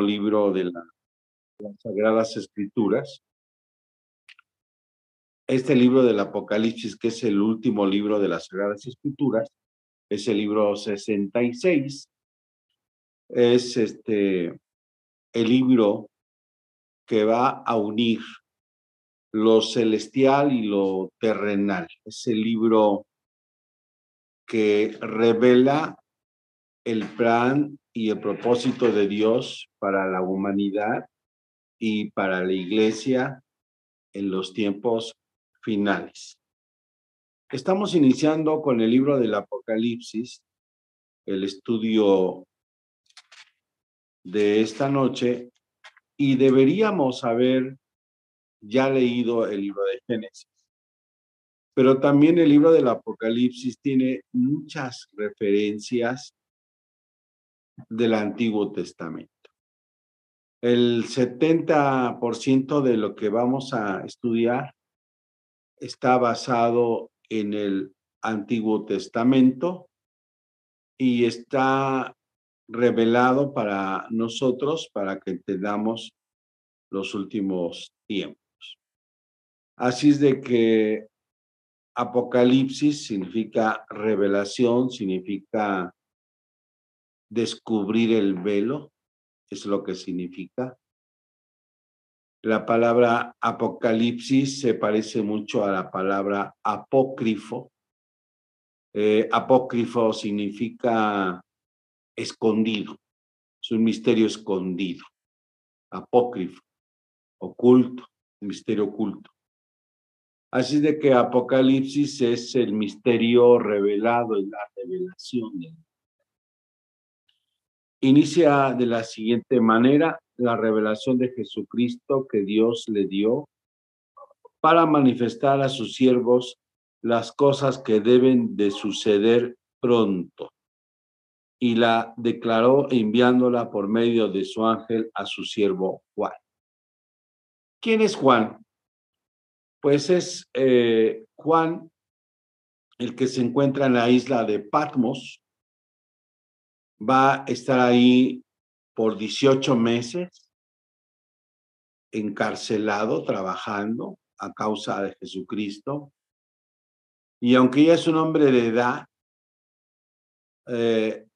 libro de, las Sagradas Escrituras. Este libro del Apocalipsis, que es el último libro de las Sagradas Escrituras, es el libro 66. Es este el libro que va a unir lo celestial y lo terrenal. Es el libro que revela el plan y el propósito de Dios para la humanidad y para la iglesia en los tiempos finales. Estamos iniciando con el libro del Apocalipsis, el estudio de esta noche, y deberíamos haber ya leído el libro de Génesis. Pero también el libro del Apocalipsis tiene muchas referencias del Antiguo Testamento. El 70% de lo que vamos a estudiar está basado en el Antiguo Testamento y está revelado para nosotros para que entendamos los últimos tiempos. Así es de que Apocalipsis significa revelación, significa descubrir el velo, es lo que significa. La palabra apocalipsis se parece mucho a la palabra apócrifo. Eh, apócrifo significa escondido, es un misterio escondido, apócrifo, oculto, misterio oculto. Así de que Apocalipsis es el misterio revelado, en la revelación. Inicia de la siguiente manera la revelación de Jesucristo que Dios le dio para manifestar a sus siervos las cosas que deben de suceder pronto. Y la declaró enviándola por medio de su ángel a su siervo Juan. ¿Quién es Juan? pues es eh, Juan, el que se encuentra en la isla de Patmos. Va a estar ahí por 18 meses, encarcelado, trabajando a causa de Jesucristo. Y aunque ya es un hombre de edad, eh,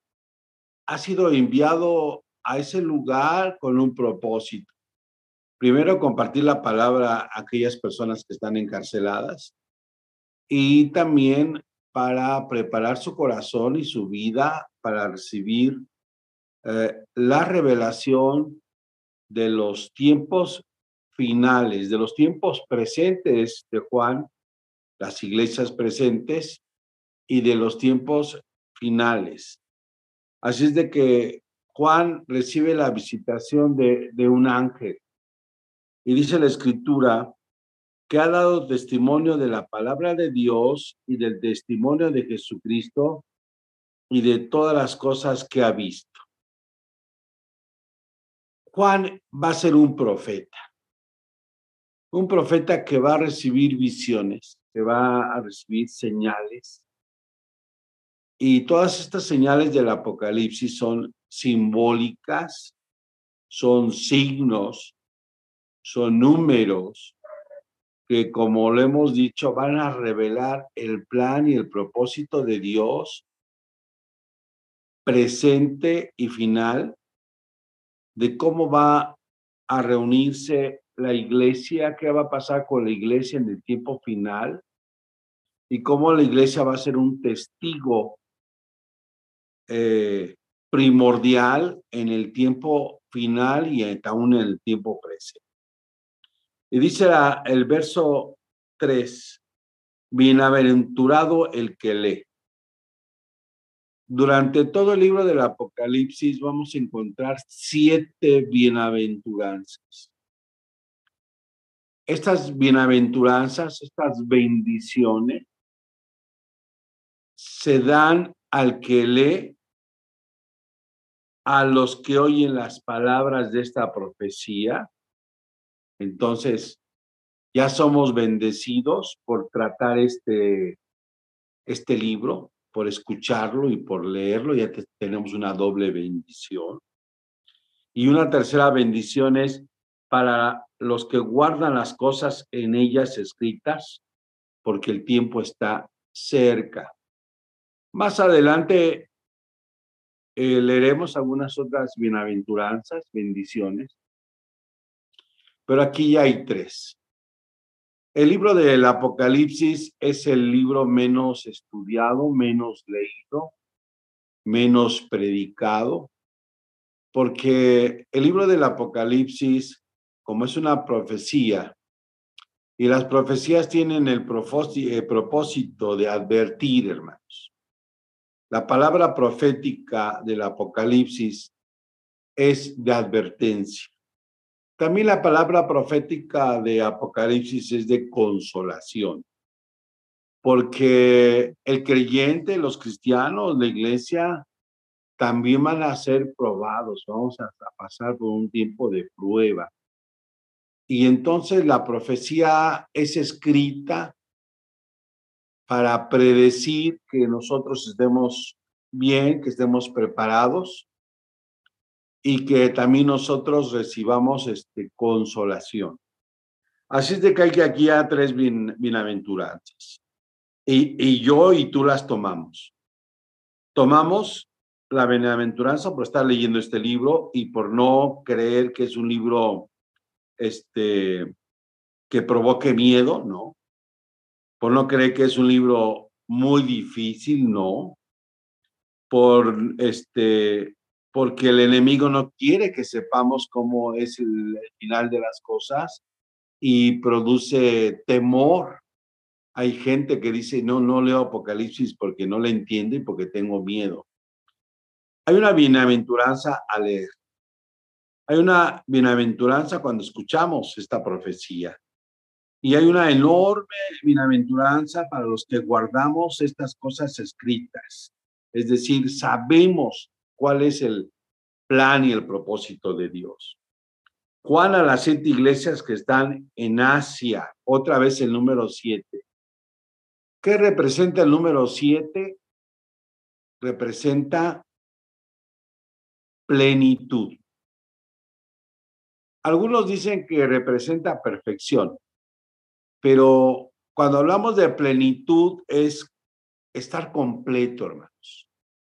ha sido enviado a ese lugar con un propósito primero compartir la palabra a aquellas personas que están encarceladas y también para preparar su corazón y su vida para recibir eh, la revelación de los tiempos finales, de los tiempos presentes de Juan, las iglesias presentes y de los tiempos finales. Así es de que Juan recibe la visitación de, de un ángel y dice la escritura que ha dado testimonio de la palabra de Dios y del testimonio de Jesucristo y de todas las cosas que ha visto. Juan va a ser un profeta, un profeta que va a recibir visiones, que va a recibir señales. Y todas estas señales del Apocalipsis son simbólicas, son signos son números que, como lo hemos dicho, van a revelar el plan y el propósito de Dios presente y final de cómo va a reunirse la iglesia, qué va a pasar con la iglesia en el tiempo final y cómo la iglesia va a ser un testigo eh, primordial en el tiempo final y aún en el tiempo presente. Y dice el verso 3, bienaventurado el que lee. Durante todo el libro del Apocalipsis vamos a encontrar siete bienaventuranzas. Estas bienaventuranzas, estas bendiciones, se dan al que lee, a los que oyen las palabras de esta profecía, entonces, ya somos bendecidos por tratar este, este libro, por escucharlo y por leerlo, ya tenemos una doble bendición. Y una tercera bendición es para los que guardan las cosas en ellas escritas, porque el tiempo está cerca. Más adelante eh, leeremos algunas otras bienaventuranzas, bendiciones, pero aquí ya hay tres. El libro del Apocalipsis es el libro menos estudiado, menos leído, menos predicado, porque el libro del Apocalipsis, como es una profecía, y las profecías tienen el propósito de advertir, hermanos. La palabra profética del Apocalipsis es de advertencia. También la palabra profética de Apocalipsis es de consolación, porque el creyente, los cristianos, la iglesia, también van a ser probados, vamos a pasar por un tiempo de prueba. Y entonces la profecía es escrita para predecir que nosotros estemos bien, que estemos preparados y que también nosotros recibamos este, consolación. Así es de que hay que aquí a tres bienaventuranzas. Y, y yo y tú las tomamos. Tomamos la bienaventuranza por estar leyendo este libro y por no creer que es un libro este, que provoque miedo, ¿no? Por no creer que es un libro muy difícil, ¿no? Por este, porque el enemigo no quiere que sepamos cómo es el, final de las cosas y produce temor. Hay gente que dice, no, no leo Apocalipsis porque no le entiendo y porque tengo miedo. Hay una bienaventuranza a leer. Hay una bienaventuranza cuando escuchamos esta profecía. Y hay una enorme bienaventuranza para los que guardamos estas cosas escritas. Es decir, sabemos cuál es el plan y el propósito de Dios. Juan a las siete iglesias que están en Asia, otra vez el número siete. ¿Qué representa el número siete? Representa plenitud. Algunos dicen que representa perfección, pero cuando hablamos de plenitud es estar completo, hermanos.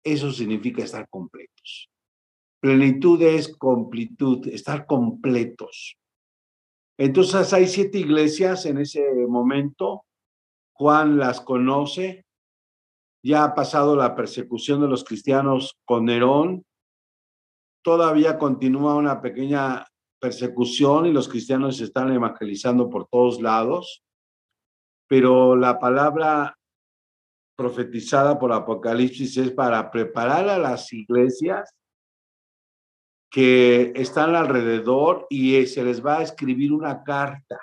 Eso significa estar completos. Plenitud es completud, estar completos. Entonces hay siete iglesias en ese momento. Juan las conoce. Ya ha pasado la persecución de los cristianos con Nerón. Todavía continúa una pequeña persecución y los cristianos se están evangelizando por todos lados, pero la palabra profetizada por Apocalipsis es para preparar a las iglesias que están alrededor y se les va a escribir una carta,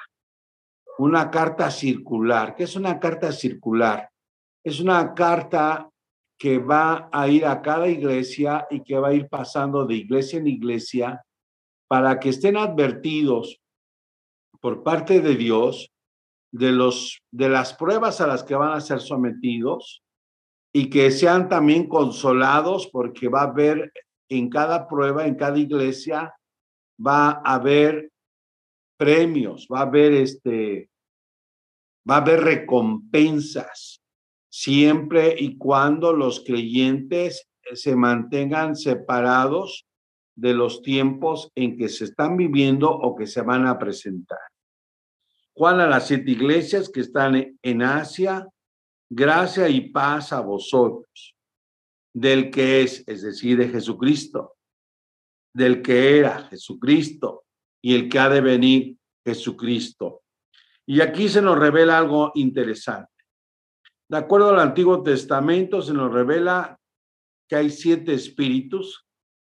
una carta circular. ¿Qué es una carta circular? Es una carta que va a ir a cada iglesia y que va a ir pasando de iglesia en iglesia para que estén advertidos por parte de Dios de, los, de las pruebas a las que van a ser sometidos y que sean también consolados porque va a haber en cada prueba, en cada iglesia, va a haber premios, va a haber este, va a haber recompensas siempre y cuando los creyentes se mantengan separados de los tiempos en que se están viviendo o que se van a presentar. Juan a las siete iglesias que están en Asia, gracia y paz a vosotros, del que es, es decir, de Jesucristo, del que era Jesucristo y el que ha de venir Jesucristo. Y aquí se nos revela algo interesante. De acuerdo al Antiguo Testamento, se nos revela que hay siete espíritus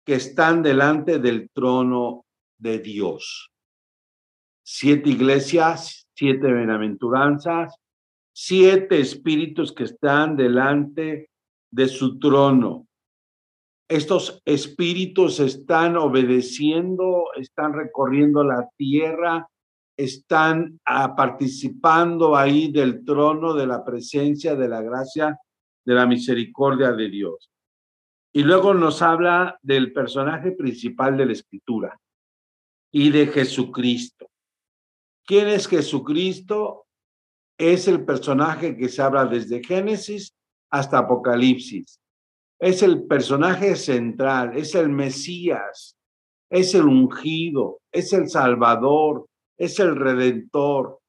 que están delante del trono de Dios. Siete iglesias, siete bienaventuranzas, siete espíritus que están delante de su trono. Estos espíritus están obedeciendo, están recorriendo la tierra, están ah, participando ahí del trono de la presencia, de la gracia, de la misericordia de Dios. Y luego nos habla del personaje principal de la escritura y de Jesucristo. ¿Quién es Jesucristo? Es el personaje que se habla desde Génesis hasta Apocalipsis. Es el personaje central, es el Mesías, es el ungido, es el Salvador, es el Redentor.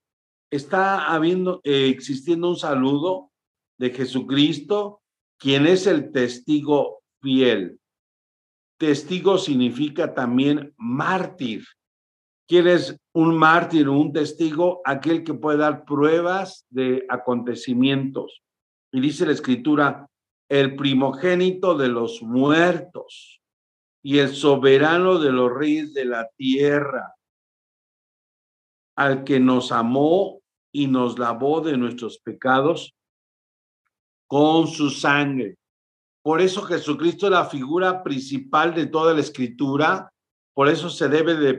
Está habiendo, eh, existiendo un saludo de Jesucristo, quien es el testigo fiel. Testigo significa también mártir. ¿Quién es un mártir o un testigo? Aquel que puede dar pruebas de acontecimientos. Y dice la escritura, el primogénito de los muertos y el soberano de los reyes de la tierra, al que nos amó y nos lavó de nuestros pecados con su sangre. Por eso Jesucristo es la figura principal de toda la escritura. Por eso se debe de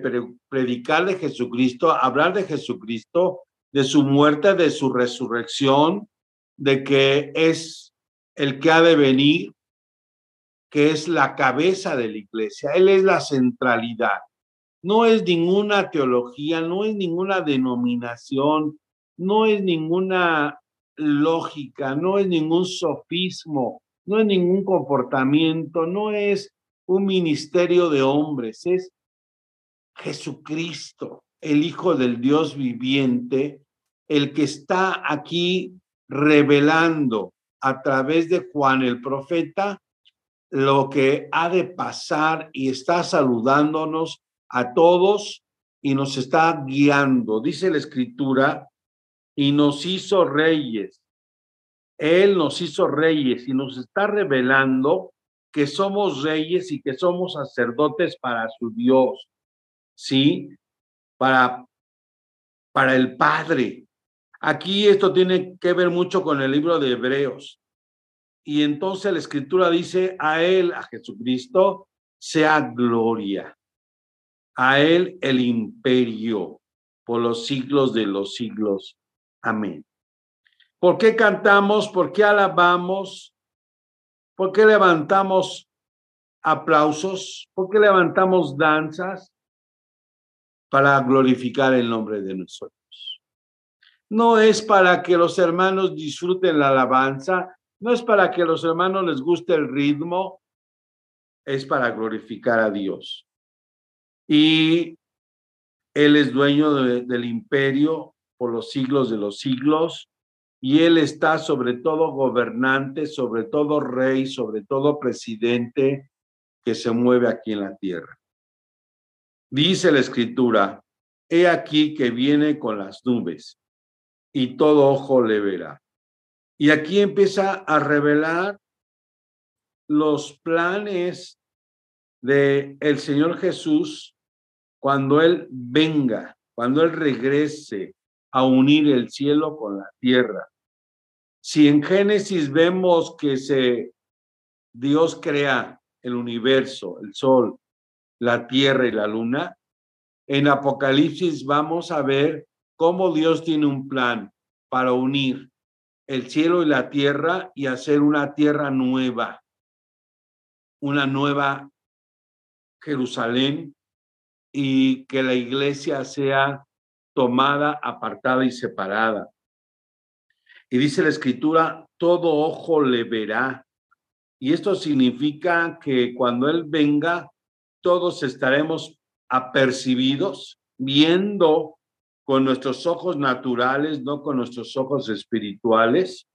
predicar de Jesucristo, hablar de Jesucristo, de su muerte, de su resurrección, de que es el que ha de venir, que es la cabeza de la iglesia. Él es la centralidad. No es ninguna teología, no es ninguna denominación, no es ninguna lógica, no es ningún sofismo, no es ningún comportamiento, no es un ministerio de hombres, es Jesucristo, el Hijo del Dios viviente, el que está aquí revelando a través de Juan el profeta lo que ha de pasar y está saludándonos a todos y nos está guiando. Dice la escritura, y nos hizo reyes. Él nos hizo reyes y nos está revelando que somos reyes y que somos sacerdotes para su Dios, ¿sí? Para, para el Padre. Aquí esto tiene que ver mucho con el libro de Hebreos. Y entonces la escritura dice, a Él, a Jesucristo, sea gloria. A Él el imperio por los siglos de los siglos. Amén. ¿Por qué cantamos? ¿Por qué alabamos? ¿Por qué levantamos aplausos? ¿Por qué levantamos danzas? Para glorificar el nombre de nosotros no es para que los hermanos disfruten la alabanza, no es para que los hermanos les guste el ritmo, es para glorificar a Dios. Y Él es dueño del imperio por los siglos de los siglos, y Él está sobre todo gobernante, sobre todo rey, sobre todo presidente que se mueve aquí en la tierra. Dice la escritura, he aquí que viene con las nubes y todo ojo le verá. Y aquí empieza a revelar los planes de el Señor Jesús cuando Él venga, cuando Él regrese a unir el cielo con la tierra. Si en Génesis vemos que se Dios crea el universo, el sol, la tierra y la luna, en Apocalipsis vamos a ver cómo Dios tiene un plan para unir el cielo y la tierra y hacer una tierra nueva, una nueva Jerusalén y que la iglesia sea tomada, apartada y separada. Y dice la escritura, todo ojo le verá. Y esto significa que cuando Él venga, todos estaremos apercibidos, viendo con nuestros ojos naturales, no con nuestros ojos espirituales.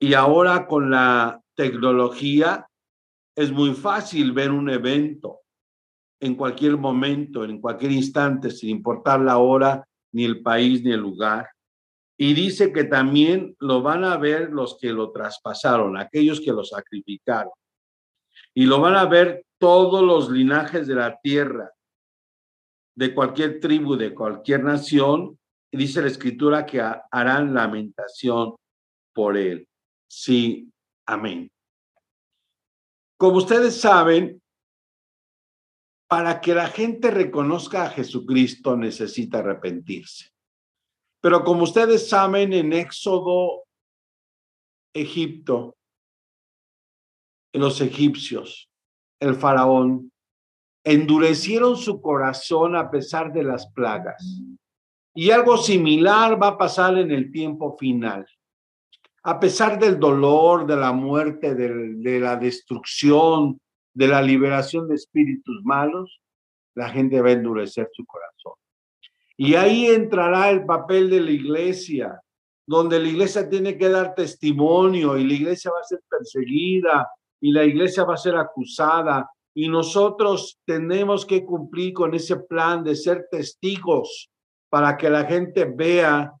Y ahora con la tecnología es muy fácil ver un evento en cualquier momento, en cualquier instante, sin importar la hora, ni el país, ni el lugar. Y dice que también lo van a ver los que lo traspasaron, aquellos que lo sacrificaron. Y lo van a ver todos los linajes de la tierra, de cualquier tribu, de cualquier nación, y dice la escritura que harán lamentación por él. Sí, amén. Como ustedes saben, para que la gente reconozca a Jesucristo necesita arrepentirse. Pero como ustedes saben, en Éxodo, Egipto, los egipcios, el faraón, endurecieron su corazón a pesar de las plagas. Y algo similar va a pasar en el tiempo final. A pesar del dolor, de la muerte, de, la destrucción, de la liberación de espíritus malos, la gente va a endurecer su corazón. Y ahí entrará el papel de la iglesia, donde la iglesia tiene que dar testimonio y la iglesia va a ser perseguida y la iglesia va a ser acusada y nosotros tenemos que cumplir con ese plan de ser testigos para que la gente vea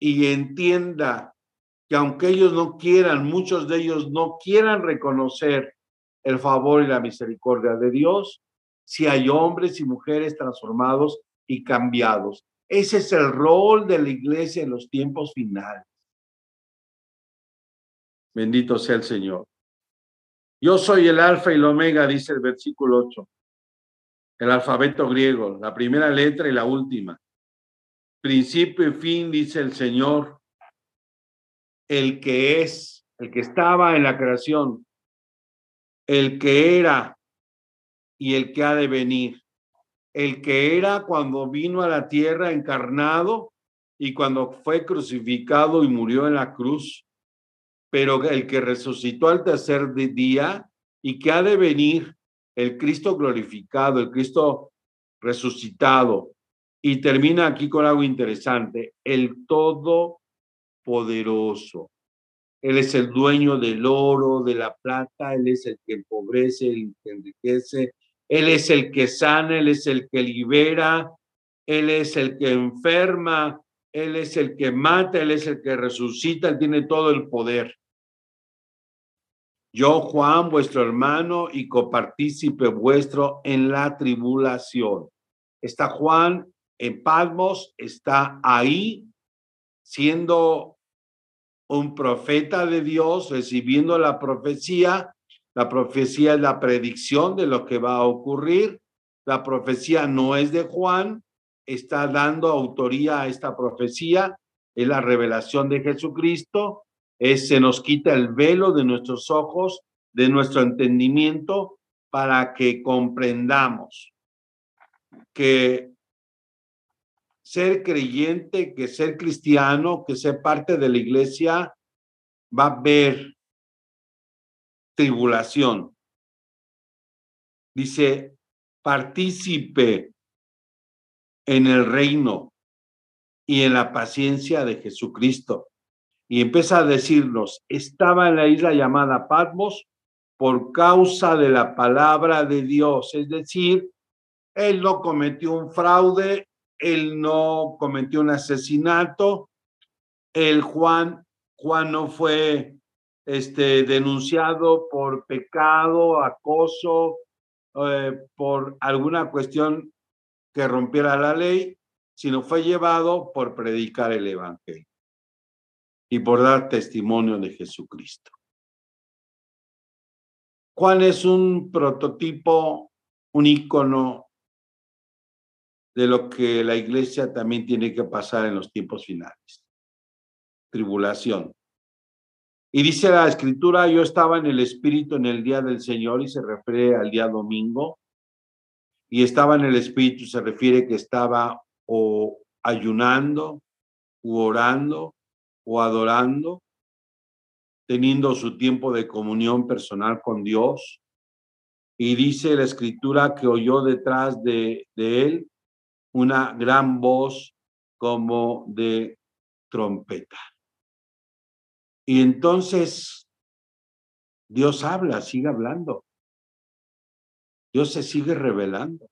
y entienda que aunque ellos no quieran, muchos de ellos no quieran reconocer el favor y la misericordia de Dios, si hay hombres y mujeres transformados y cambiados. Ese es el rol de la iglesia en los tiempos finales. Bendito sea el Señor. Yo soy el alfa y el omega, dice el versículo 8. El alfabeto griego, la primera letra y la última. Principio y fin, dice el Señor. El que es, el que estaba en la creación, el que era y el que ha de venir el que era cuando vino a la tierra encarnado y cuando fue crucificado y murió en la cruz, pero el que resucitó al tercer día y que ha de venir el Cristo glorificado, el Cristo resucitado. Y termina aquí con algo interesante, el Todopoderoso. Él es el dueño del oro, de la plata, Él es el que empobrece, el que enriquece, él es el que sana, Él es el que libera, Él es el que enferma, Él es el que mata, Él es el que resucita, Él tiene todo el poder. Yo, Juan, vuestro hermano y copartícipe vuestro en la tribulación. Está Juan en Palmos, está ahí siendo un profeta de Dios, recibiendo la profecía la profecía es la predicción de lo que va a ocurrir. La profecía no es de Juan, está dando autoría a esta profecía, es la revelación de Jesucristo, es, se nos quita el velo de nuestros ojos, de nuestro entendimiento, para que comprendamos que ser creyente, que ser cristiano, que ser parte de la iglesia, va a ver tribulación. Dice, partícipe en el reino y en la paciencia de Jesucristo. Y empieza a decirnos, estaba en la isla llamada Patmos por causa de la palabra de Dios. Es decir, él no cometió un fraude, él no cometió un asesinato, el Juan, Juan no fue este, denunciado por pecado, acoso, eh, por alguna cuestión que rompiera la ley, sino fue llevado por predicar el Evangelio y por dar testimonio de Jesucristo. Juan es un prototipo, un ícono de lo que la iglesia también tiene que pasar en los tiempos finales. Tribulación. Y dice la escritura, yo estaba en el Espíritu en el día del Señor y se refiere al día domingo. Y estaba en el Espíritu, se refiere que estaba o ayunando, u orando, o adorando, teniendo su tiempo de comunión personal con Dios. Y dice la escritura que oyó detrás de, de él una gran voz como de trompeta. Y entonces Dios habla, sigue hablando. Dios se sigue revelando.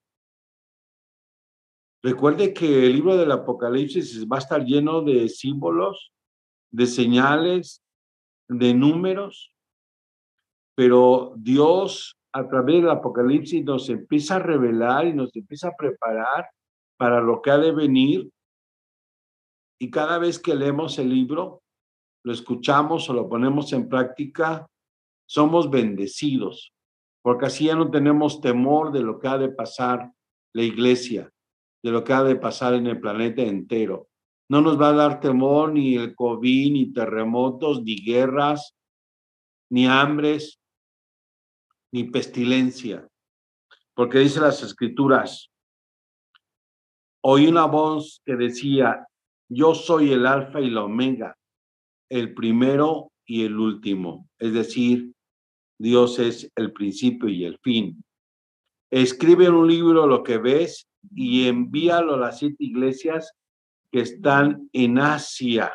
Recuerde que el libro del Apocalipsis va a estar lleno de símbolos, de señales, de números, pero Dios a través del Apocalipsis nos empieza a revelar y nos empieza a preparar para lo que ha de venir. Y cada vez que leemos el libro, lo escuchamos o lo ponemos en práctica, somos bendecidos, porque así ya no tenemos temor de lo que ha de pasar la iglesia, de lo que ha de pasar en el planeta entero. No nos va a dar temor ni el COVID, ni terremotos, ni guerras, ni hambres, ni pestilencia, porque dice las escrituras, oí una voz que decía, yo soy el alfa y la omega, el primero y el último, es decir, Dios es el principio y el fin. Escribe en un libro lo que ves y envíalo a las siete iglesias que están en Asia,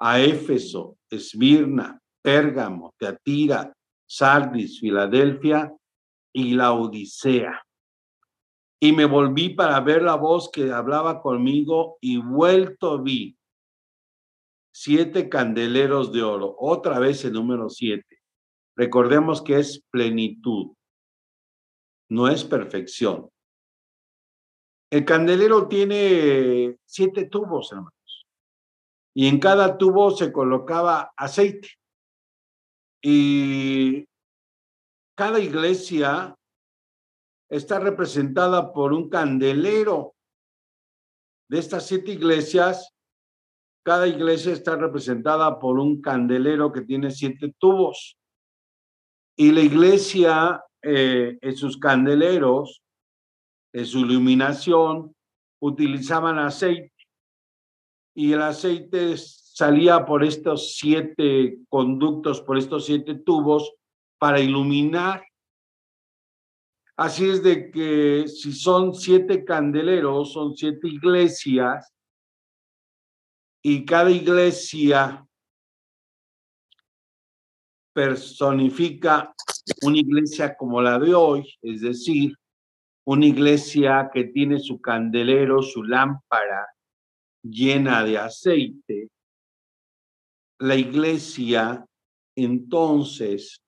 a Éfeso, Esmirna, Pérgamo, Teatira, Sardis, Filadelfia y la Odisea. Y me volví para ver la voz que hablaba conmigo y vuelto vi siete candeleros de oro, otra vez el número siete. Recordemos que es plenitud, no es perfección. El candelero tiene siete tubos, hermanos, y en cada tubo se colocaba aceite. Y cada iglesia está representada por un candelero. De estas siete iglesias, cada iglesia está representada por un candelero que tiene siete tubos. Y la iglesia, eh, en sus candeleros, en su iluminación, utilizaban aceite. Y el aceite salía por estos siete conductos, por estos siete tubos, para iluminar. Así es de que si son siete candeleros, son siete iglesias, y cada iglesia personifica una iglesia como la de hoy, es decir, una iglesia que tiene su candelero, su lámpara llena de aceite, la iglesia entonces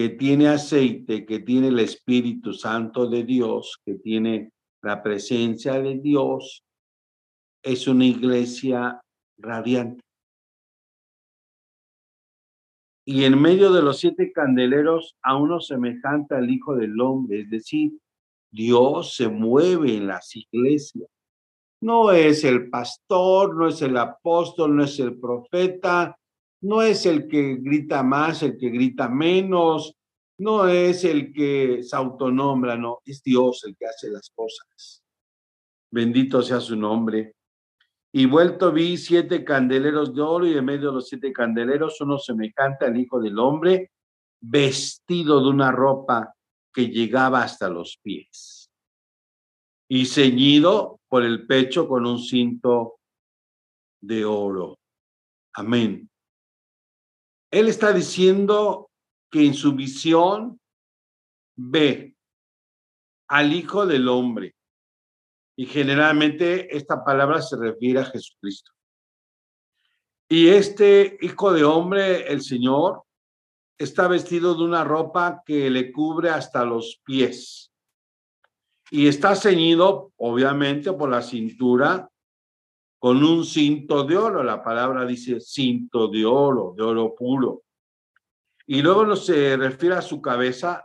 que tiene aceite, que tiene el Espíritu Santo de Dios, que tiene la presencia de Dios, es una iglesia radiante. Y en medio de los siete candeleros, a uno semejante al Hijo del Hombre, es decir, Dios se mueve en las iglesias. No es el pastor, no es el apóstol, no es el profeta, no es el que grita más, el que grita menos, no es el que se autonombra, no, es Dios el que hace las cosas. Bendito sea su nombre. Y vuelto vi siete candeleros de oro y en medio de los siete candeleros uno semejante al Hijo del Hombre, vestido de una ropa que llegaba hasta los pies y ceñido por el pecho con un cinto de oro. Amén. Él está diciendo que en su visión ve al Hijo del Hombre y generalmente esta palabra se refiere a Jesucristo. Y este hijo de hombre, el Señor, está vestido de una ropa que le cubre hasta los pies. Y está ceñido, obviamente, por la cintura con un cinto de oro. La palabra dice cinto de oro, de oro puro. Y luego se refiere a su cabeza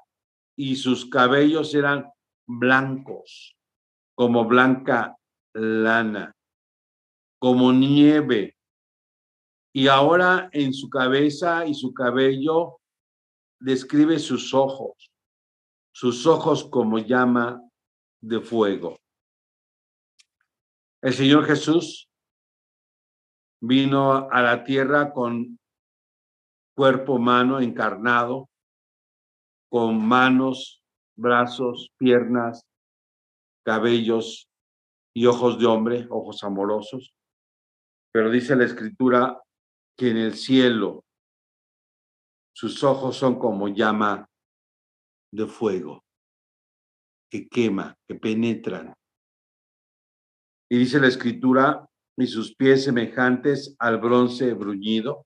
y sus cabellos eran blancos como blanca lana, como nieve. Y ahora en su cabeza y su cabello describe sus ojos, sus ojos como llama de fuego. El Señor Jesús vino a la tierra con cuerpo humano encarnado, con manos, brazos, piernas, cabellos y ojos de hombre, ojos amorosos. Pero dice la escritura que en el cielo sus ojos son como llama de fuego, que quema, que penetran. Y dice la escritura, y sus pies semejantes al bronce bruñido,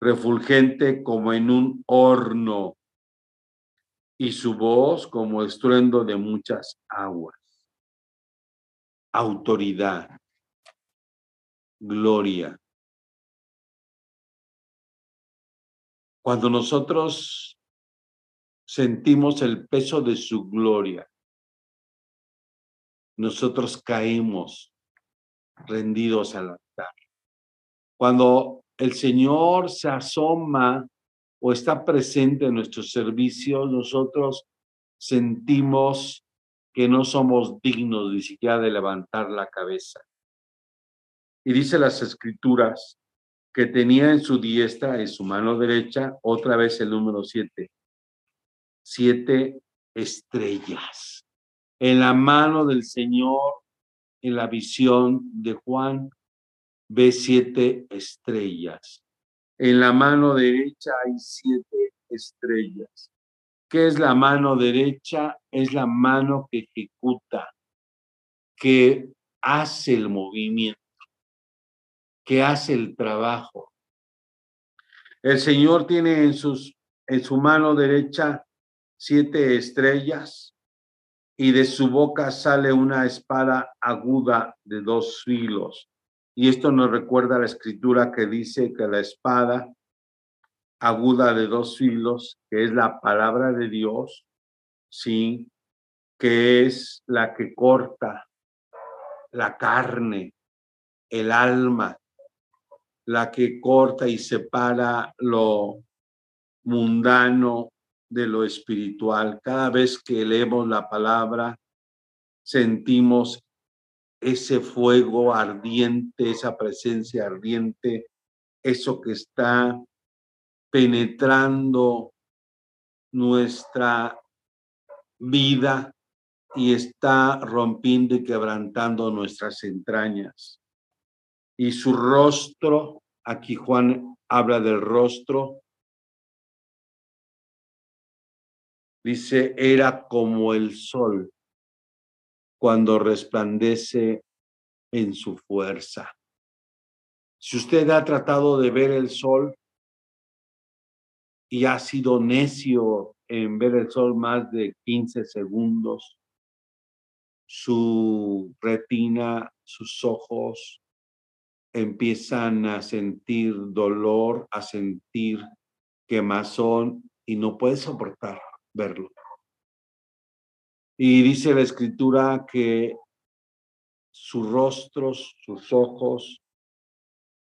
refulgente como en un horno y su voz como estruendo de muchas aguas. Autoridad, gloria. Cuando nosotros sentimos el peso de su gloria, nosotros caemos rendidos al altar. Cuando el Señor se asoma o está presente en nuestros servicios, nosotros sentimos que no somos dignos ni siquiera de levantar la cabeza. Y dice las escrituras que tenía en su diestra, en su mano derecha, otra vez el número siete, siete estrellas. En la mano del Señor, en la visión de Juan, ve siete estrellas. En la mano derecha hay siete estrellas. ¿Qué es la mano derecha? Es la mano que ejecuta, que hace el movimiento, que hace el trabajo. El Señor tiene en, sus, en su mano derecha siete estrellas y de su boca sale una espada aguda de dos filos. Y esto nos recuerda la escritura que dice que la espada aguda de dos filos, que es la palabra de Dios, sí, que es la que corta la carne, el alma, la que corta y separa lo mundano de lo espiritual. Cada vez que leemos la palabra, sentimos ese fuego ardiente, esa presencia ardiente, eso que está penetrando nuestra vida y está rompiendo y quebrantando nuestras entrañas. Y su rostro, aquí Juan habla del rostro, dice, era como el sol cuando resplandece en su fuerza. Si usted ha tratado de ver el sol, y ha sido necio en ver el sol más de 15 segundos, su retina, sus ojos empiezan a sentir dolor, a sentir quemazón y no puede soportar verlo. Y dice la escritura que sus rostros, sus ojos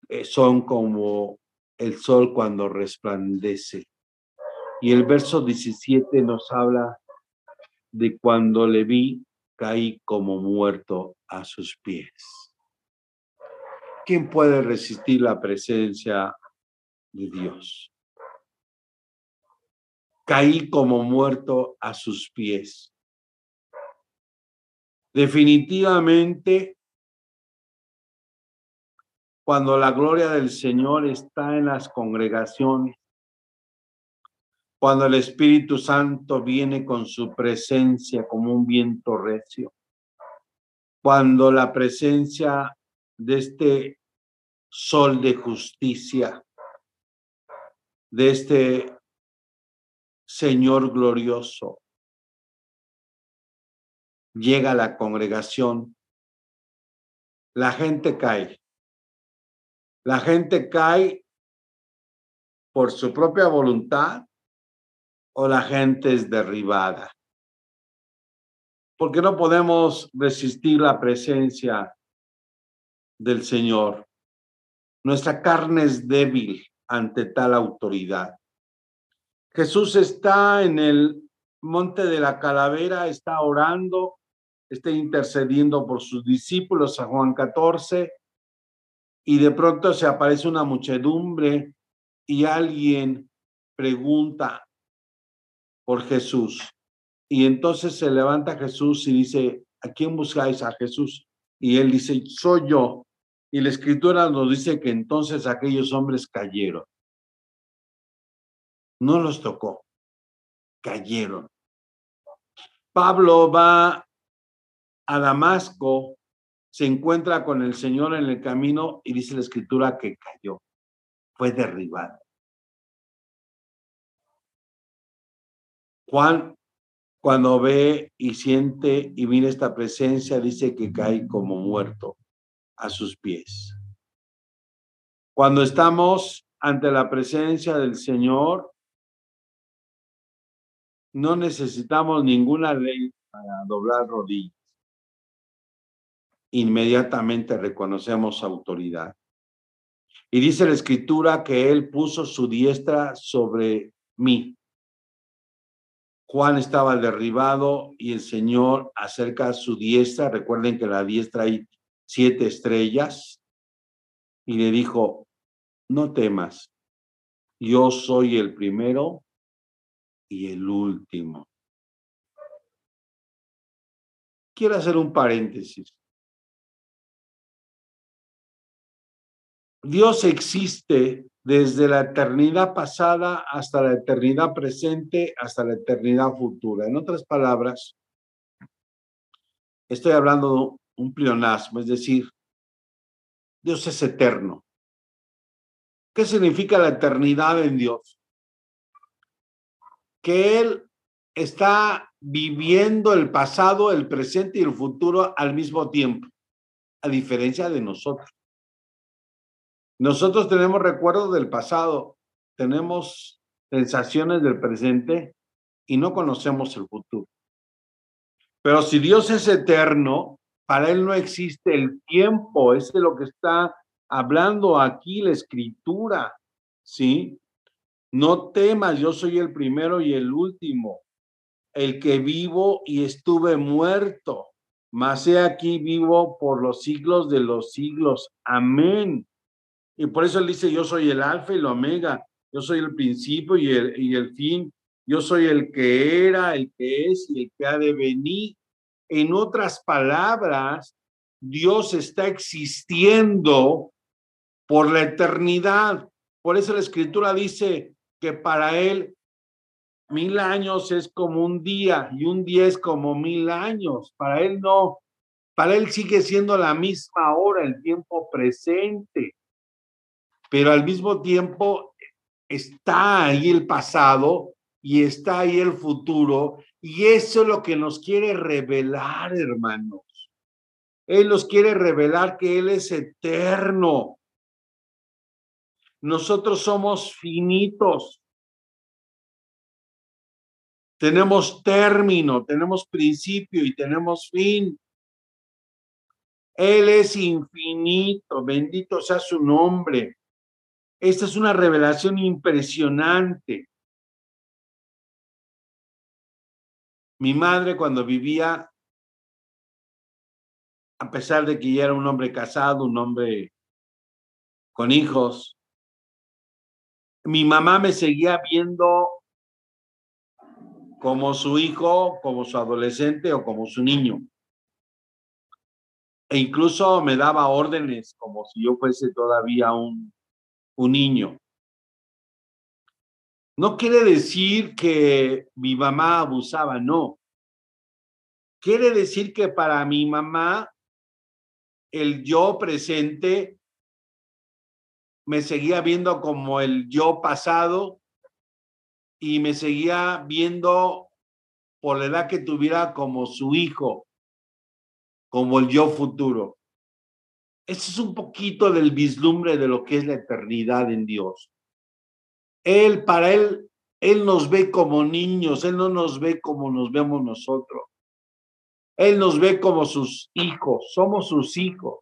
eh, son como el sol cuando resplandece. Y el verso 17 nos habla de cuando le vi, caí como muerto a sus pies. ¿Quién puede resistir la presencia de Dios? Caí como muerto a sus pies. Definitivamente, cuando la gloria del Señor está en las congregaciones, cuando el Espíritu Santo viene con su presencia como un viento recio, cuando la presencia de este sol de justicia, de este Señor glorioso, llega la congregación, la gente cae. La gente cae por su propia voluntad o la gente es derribada. Porque no podemos resistir la presencia del Señor. Nuestra carne es débil ante tal autoridad. Jesús está en el monte de la calavera, está orando, está intercediendo por sus discípulos a Juan 14, y de pronto se aparece una muchedumbre y alguien pregunta, por Jesús. Y entonces se levanta Jesús y dice, ¿a quién buscáis a Jesús? Y él dice, soy yo. Y la escritura nos dice que entonces aquellos hombres cayeron. No los tocó, cayeron. Pablo va a Damasco, se encuentra con el Señor en el camino y dice la escritura que cayó, fue derribado. Juan, cuando ve y siente y mira esta presencia, dice que cae como muerto a sus pies. Cuando estamos ante la presencia del Señor, no necesitamos ninguna ley para doblar rodillas. Inmediatamente reconocemos autoridad. Y dice la escritura que él puso su diestra sobre mí. Juan estaba derribado y el Señor acerca su diestra. Recuerden que la diestra hay siete estrellas. Y le dijo, no temas, yo soy el primero y el último. Quiero hacer un paréntesis. Dios existe desde la eternidad pasada hasta la eternidad presente, hasta la eternidad futura. En otras palabras, estoy hablando de un pleonasmo, es decir, Dios es eterno. ¿Qué significa la eternidad en Dios? Que Él está viviendo el pasado, el presente y el futuro al mismo tiempo, a diferencia de nosotros. Nosotros tenemos recuerdos del pasado, tenemos sensaciones del presente y no conocemos el futuro. Pero si Dios es eterno, para Él no existe el tiempo, es de lo que está hablando aquí la escritura, ¿sí? No temas, yo soy el primero y el último, el que vivo y estuve muerto, mas he aquí vivo por los siglos de los siglos. Amén. Y por eso él dice, yo soy el alfa y el omega, yo soy el principio y el, y el fin, yo soy el que era, el que es y el que ha de venir. En otras palabras, Dios está existiendo por la eternidad. Por eso la escritura dice que para él mil años es como un día y un día es como mil años. Para él no, para él sigue siendo la misma hora, el tiempo presente pero al mismo tiempo está ahí el pasado y está ahí el futuro, y eso es lo que nos quiere revelar, hermanos. Él nos quiere revelar que Él es eterno. Nosotros somos finitos. Tenemos término, tenemos principio y tenemos fin. Él es infinito, bendito sea su nombre. Esta es una revelación impresionante. Mi madre cuando vivía, a pesar de que ya era un hombre casado, un hombre con hijos, mi mamá me seguía viendo como su hijo, como su adolescente o como su niño. E incluso me daba órdenes como si yo fuese todavía un un niño. No quiere decir que mi mamá abusaba, no. Quiere decir que para mi mamá el yo presente me seguía viendo como el yo pasado y me seguía viendo por la edad que tuviera como su hijo, como el yo futuro. Ese es un poquito del vislumbre de lo que es la eternidad en Dios. Él, para Él, Él nos ve como niños, Él no nos ve como nos vemos nosotros. Él nos ve como sus hijos, somos sus hijos.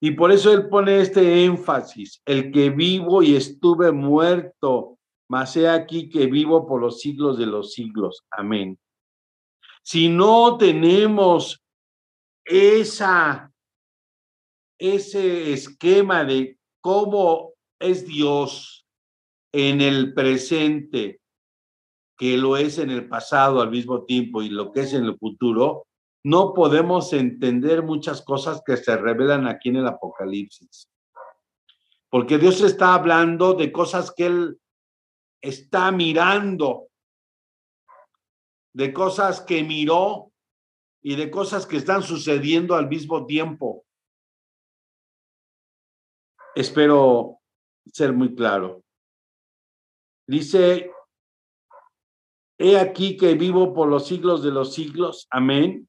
Y por eso Él pone este énfasis, el que vivo y estuve muerto, mas he aquí que vivo por los siglos de los siglos. Amén. Si no tenemos esa ese esquema de cómo es Dios en el presente, que lo es en el pasado al mismo tiempo y lo que es en el futuro, no podemos entender muchas cosas que se revelan aquí en el Apocalipsis. Porque Dios está hablando de cosas que Él está mirando, de cosas que miró y de cosas que están sucediendo al mismo tiempo. Espero ser muy claro. Dice, he aquí que vivo por los siglos de los siglos, amén,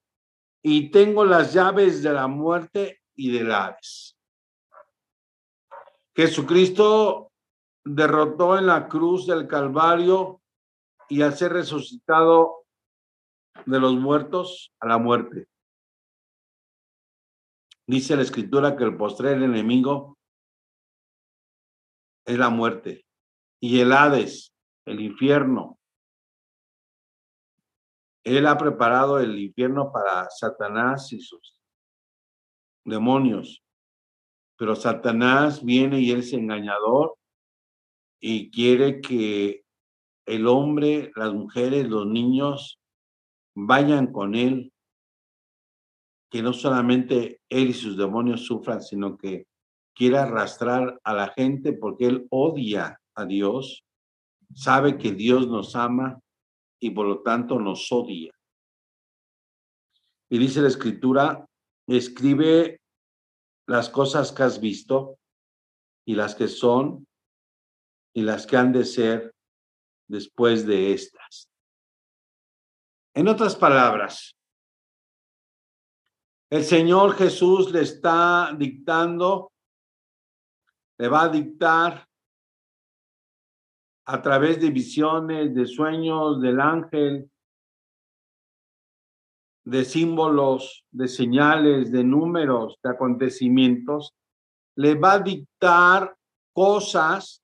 y tengo las llaves de la muerte y del Hades. Jesucristo derrotó en la cruz del Calvario y al ser resucitado de los muertos a la muerte. Dice la escritura que el postrer enemigo es la muerte. Y el Hades, el infierno. Él ha preparado el infierno para Satanás y sus demonios. Pero Satanás viene y es engañador y quiere que el hombre, las mujeres, los niños vayan con él, que no solamente él y sus demonios sufran, sino que quiera arrastrar a la gente porque él odia a Dios, sabe que Dios nos ama y por lo tanto nos odia. Y dice la escritura, escribe las cosas que has visto y las que son y las que han de ser después de estas. En otras palabras, el Señor Jesús le está dictando, le va a dictar a través de visiones, de sueños del ángel, de símbolos, de señales, de números, de acontecimientos, le va a dictar cosas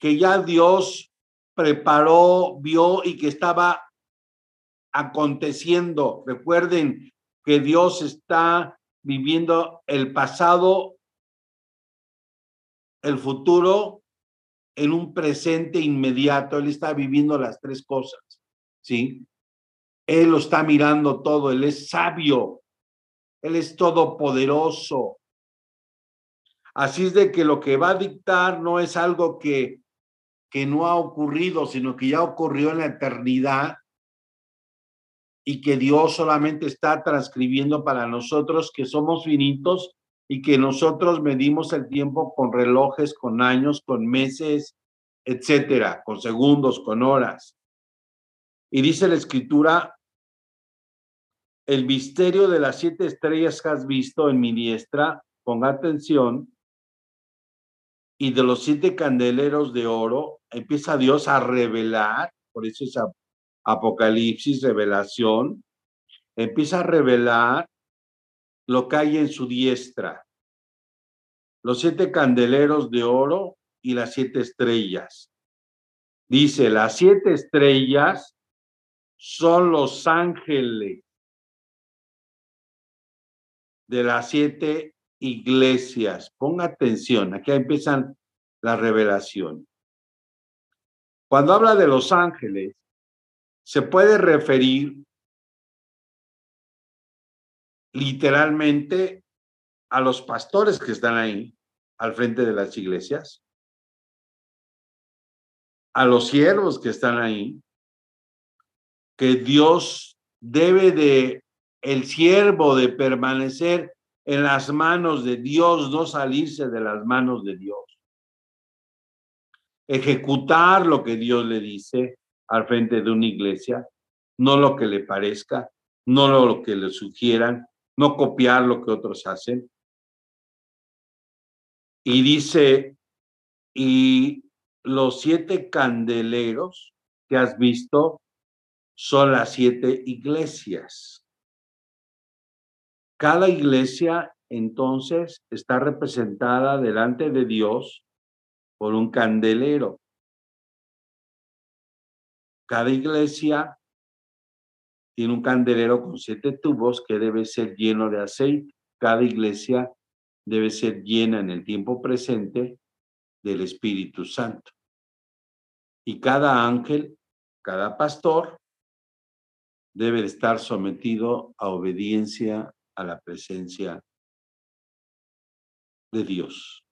que ya Dios preparó, vio y que estaba aconteciendo. Recuerden que Dios está viviendo el pasado, el futuro en un presente inmediato. Él está viviendo las tres cosas, ¿sí? Él lo está mirando todo, Él es sabio, Él es todopoderoso. Así es de que lo que va a dictar no es algo que que no ha ocurrido, sino que ya ocurrió en la eternidad y que Dios solamente está transcribiendo para nosotros que somos finitos y que nosotros medimos el tiempo con relojes, con años, con meses, etcétera, con segundos, con horas. Y dice la escritura, el misterio de las siete estrellas que has visto en mi diestra, ponga atención, y de los siete candeleros de oro, empieza Dios a revelar, por eso es Apocalipsis, revelación, empieza a revelar lo hay en su diestra. Los siete candeleros de oro y las siete estrellas. Dice, las siete estrellas son los ángeles de las siete iglesias. Ponga atención, aquí empiezan la revelación. Cuando habla de los ángeles, se puede referir literalmente a los pastores que están ahí al frente de las iglesias, a los siervos que están ahí, que Dios debe de, el siervo de permanecer en las manos de Dios, no salirse de las manos de Dios. Ejecutar lo que Dios le dice al frente de una iglesia, no lo que le parezca, no lo que le sugieran, no copiar lo que otros hacen. Y dice, y los siete candeleros que has visto son las siete iglesias. Cada iglesia entonces está representada delante de Dios por un candelero. Cada iglesia tiene un candelero con siete tubos que debe ser lleno de aceite. Cada iglesia debe ser llena en el tiempo presente del Espíritu Santo. Y cada ángel, cada pastor, debe estar sometido a obediencia a la presencia de Dios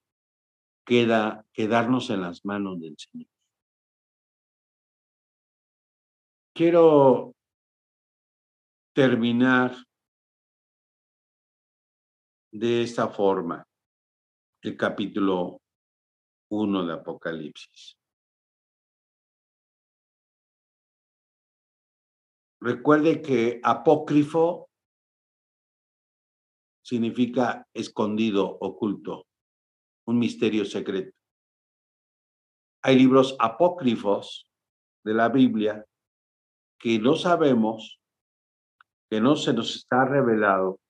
queda quedarnos en las manos del Señor. Quiero terminar de esta forma el capítulo 1 de Apocalipsis. Recuerde que apócrifo significa escondido, oculto un misterio secreto. Hay libros apócrifos de la Biblia que no sabemos, que no se nos está revelado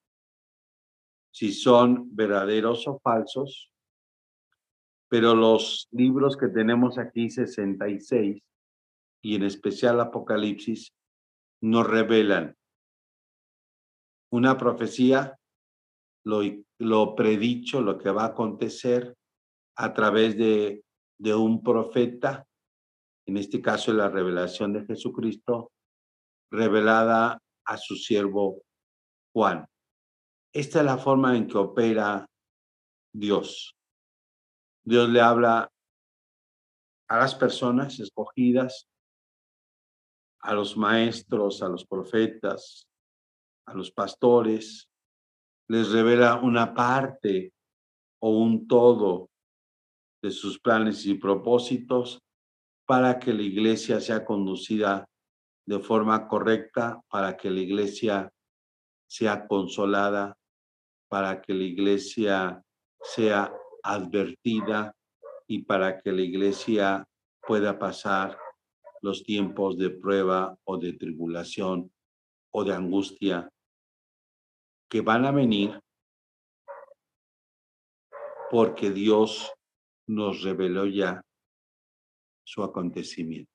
si son verdaderos o falsos, pero los libros que tenemos aquí, 66, y en especial Apocalipsis, nos revelan una profecía, lo, lo predicho, lo que va a acontecer a través de, de un profeta, en este caso la revelación de Jesucristo, revelada a su siervo Juan. Esta es la forma en que opera Dios. Dios le habla a las personas escogidas, a los maestros, a los profetas, a los pastores, les revela una parte o un todo de sus planes y propósitos para que la iglesia sea conducida de forma correcta, para que la iglesia sea consolada, para que la iglesia sea advertida y para que la iglesia pueda pasar los tiempos de prueba o de tribulación o de angustia que van a venir porque Dios nos reveló ya su acontecimiento.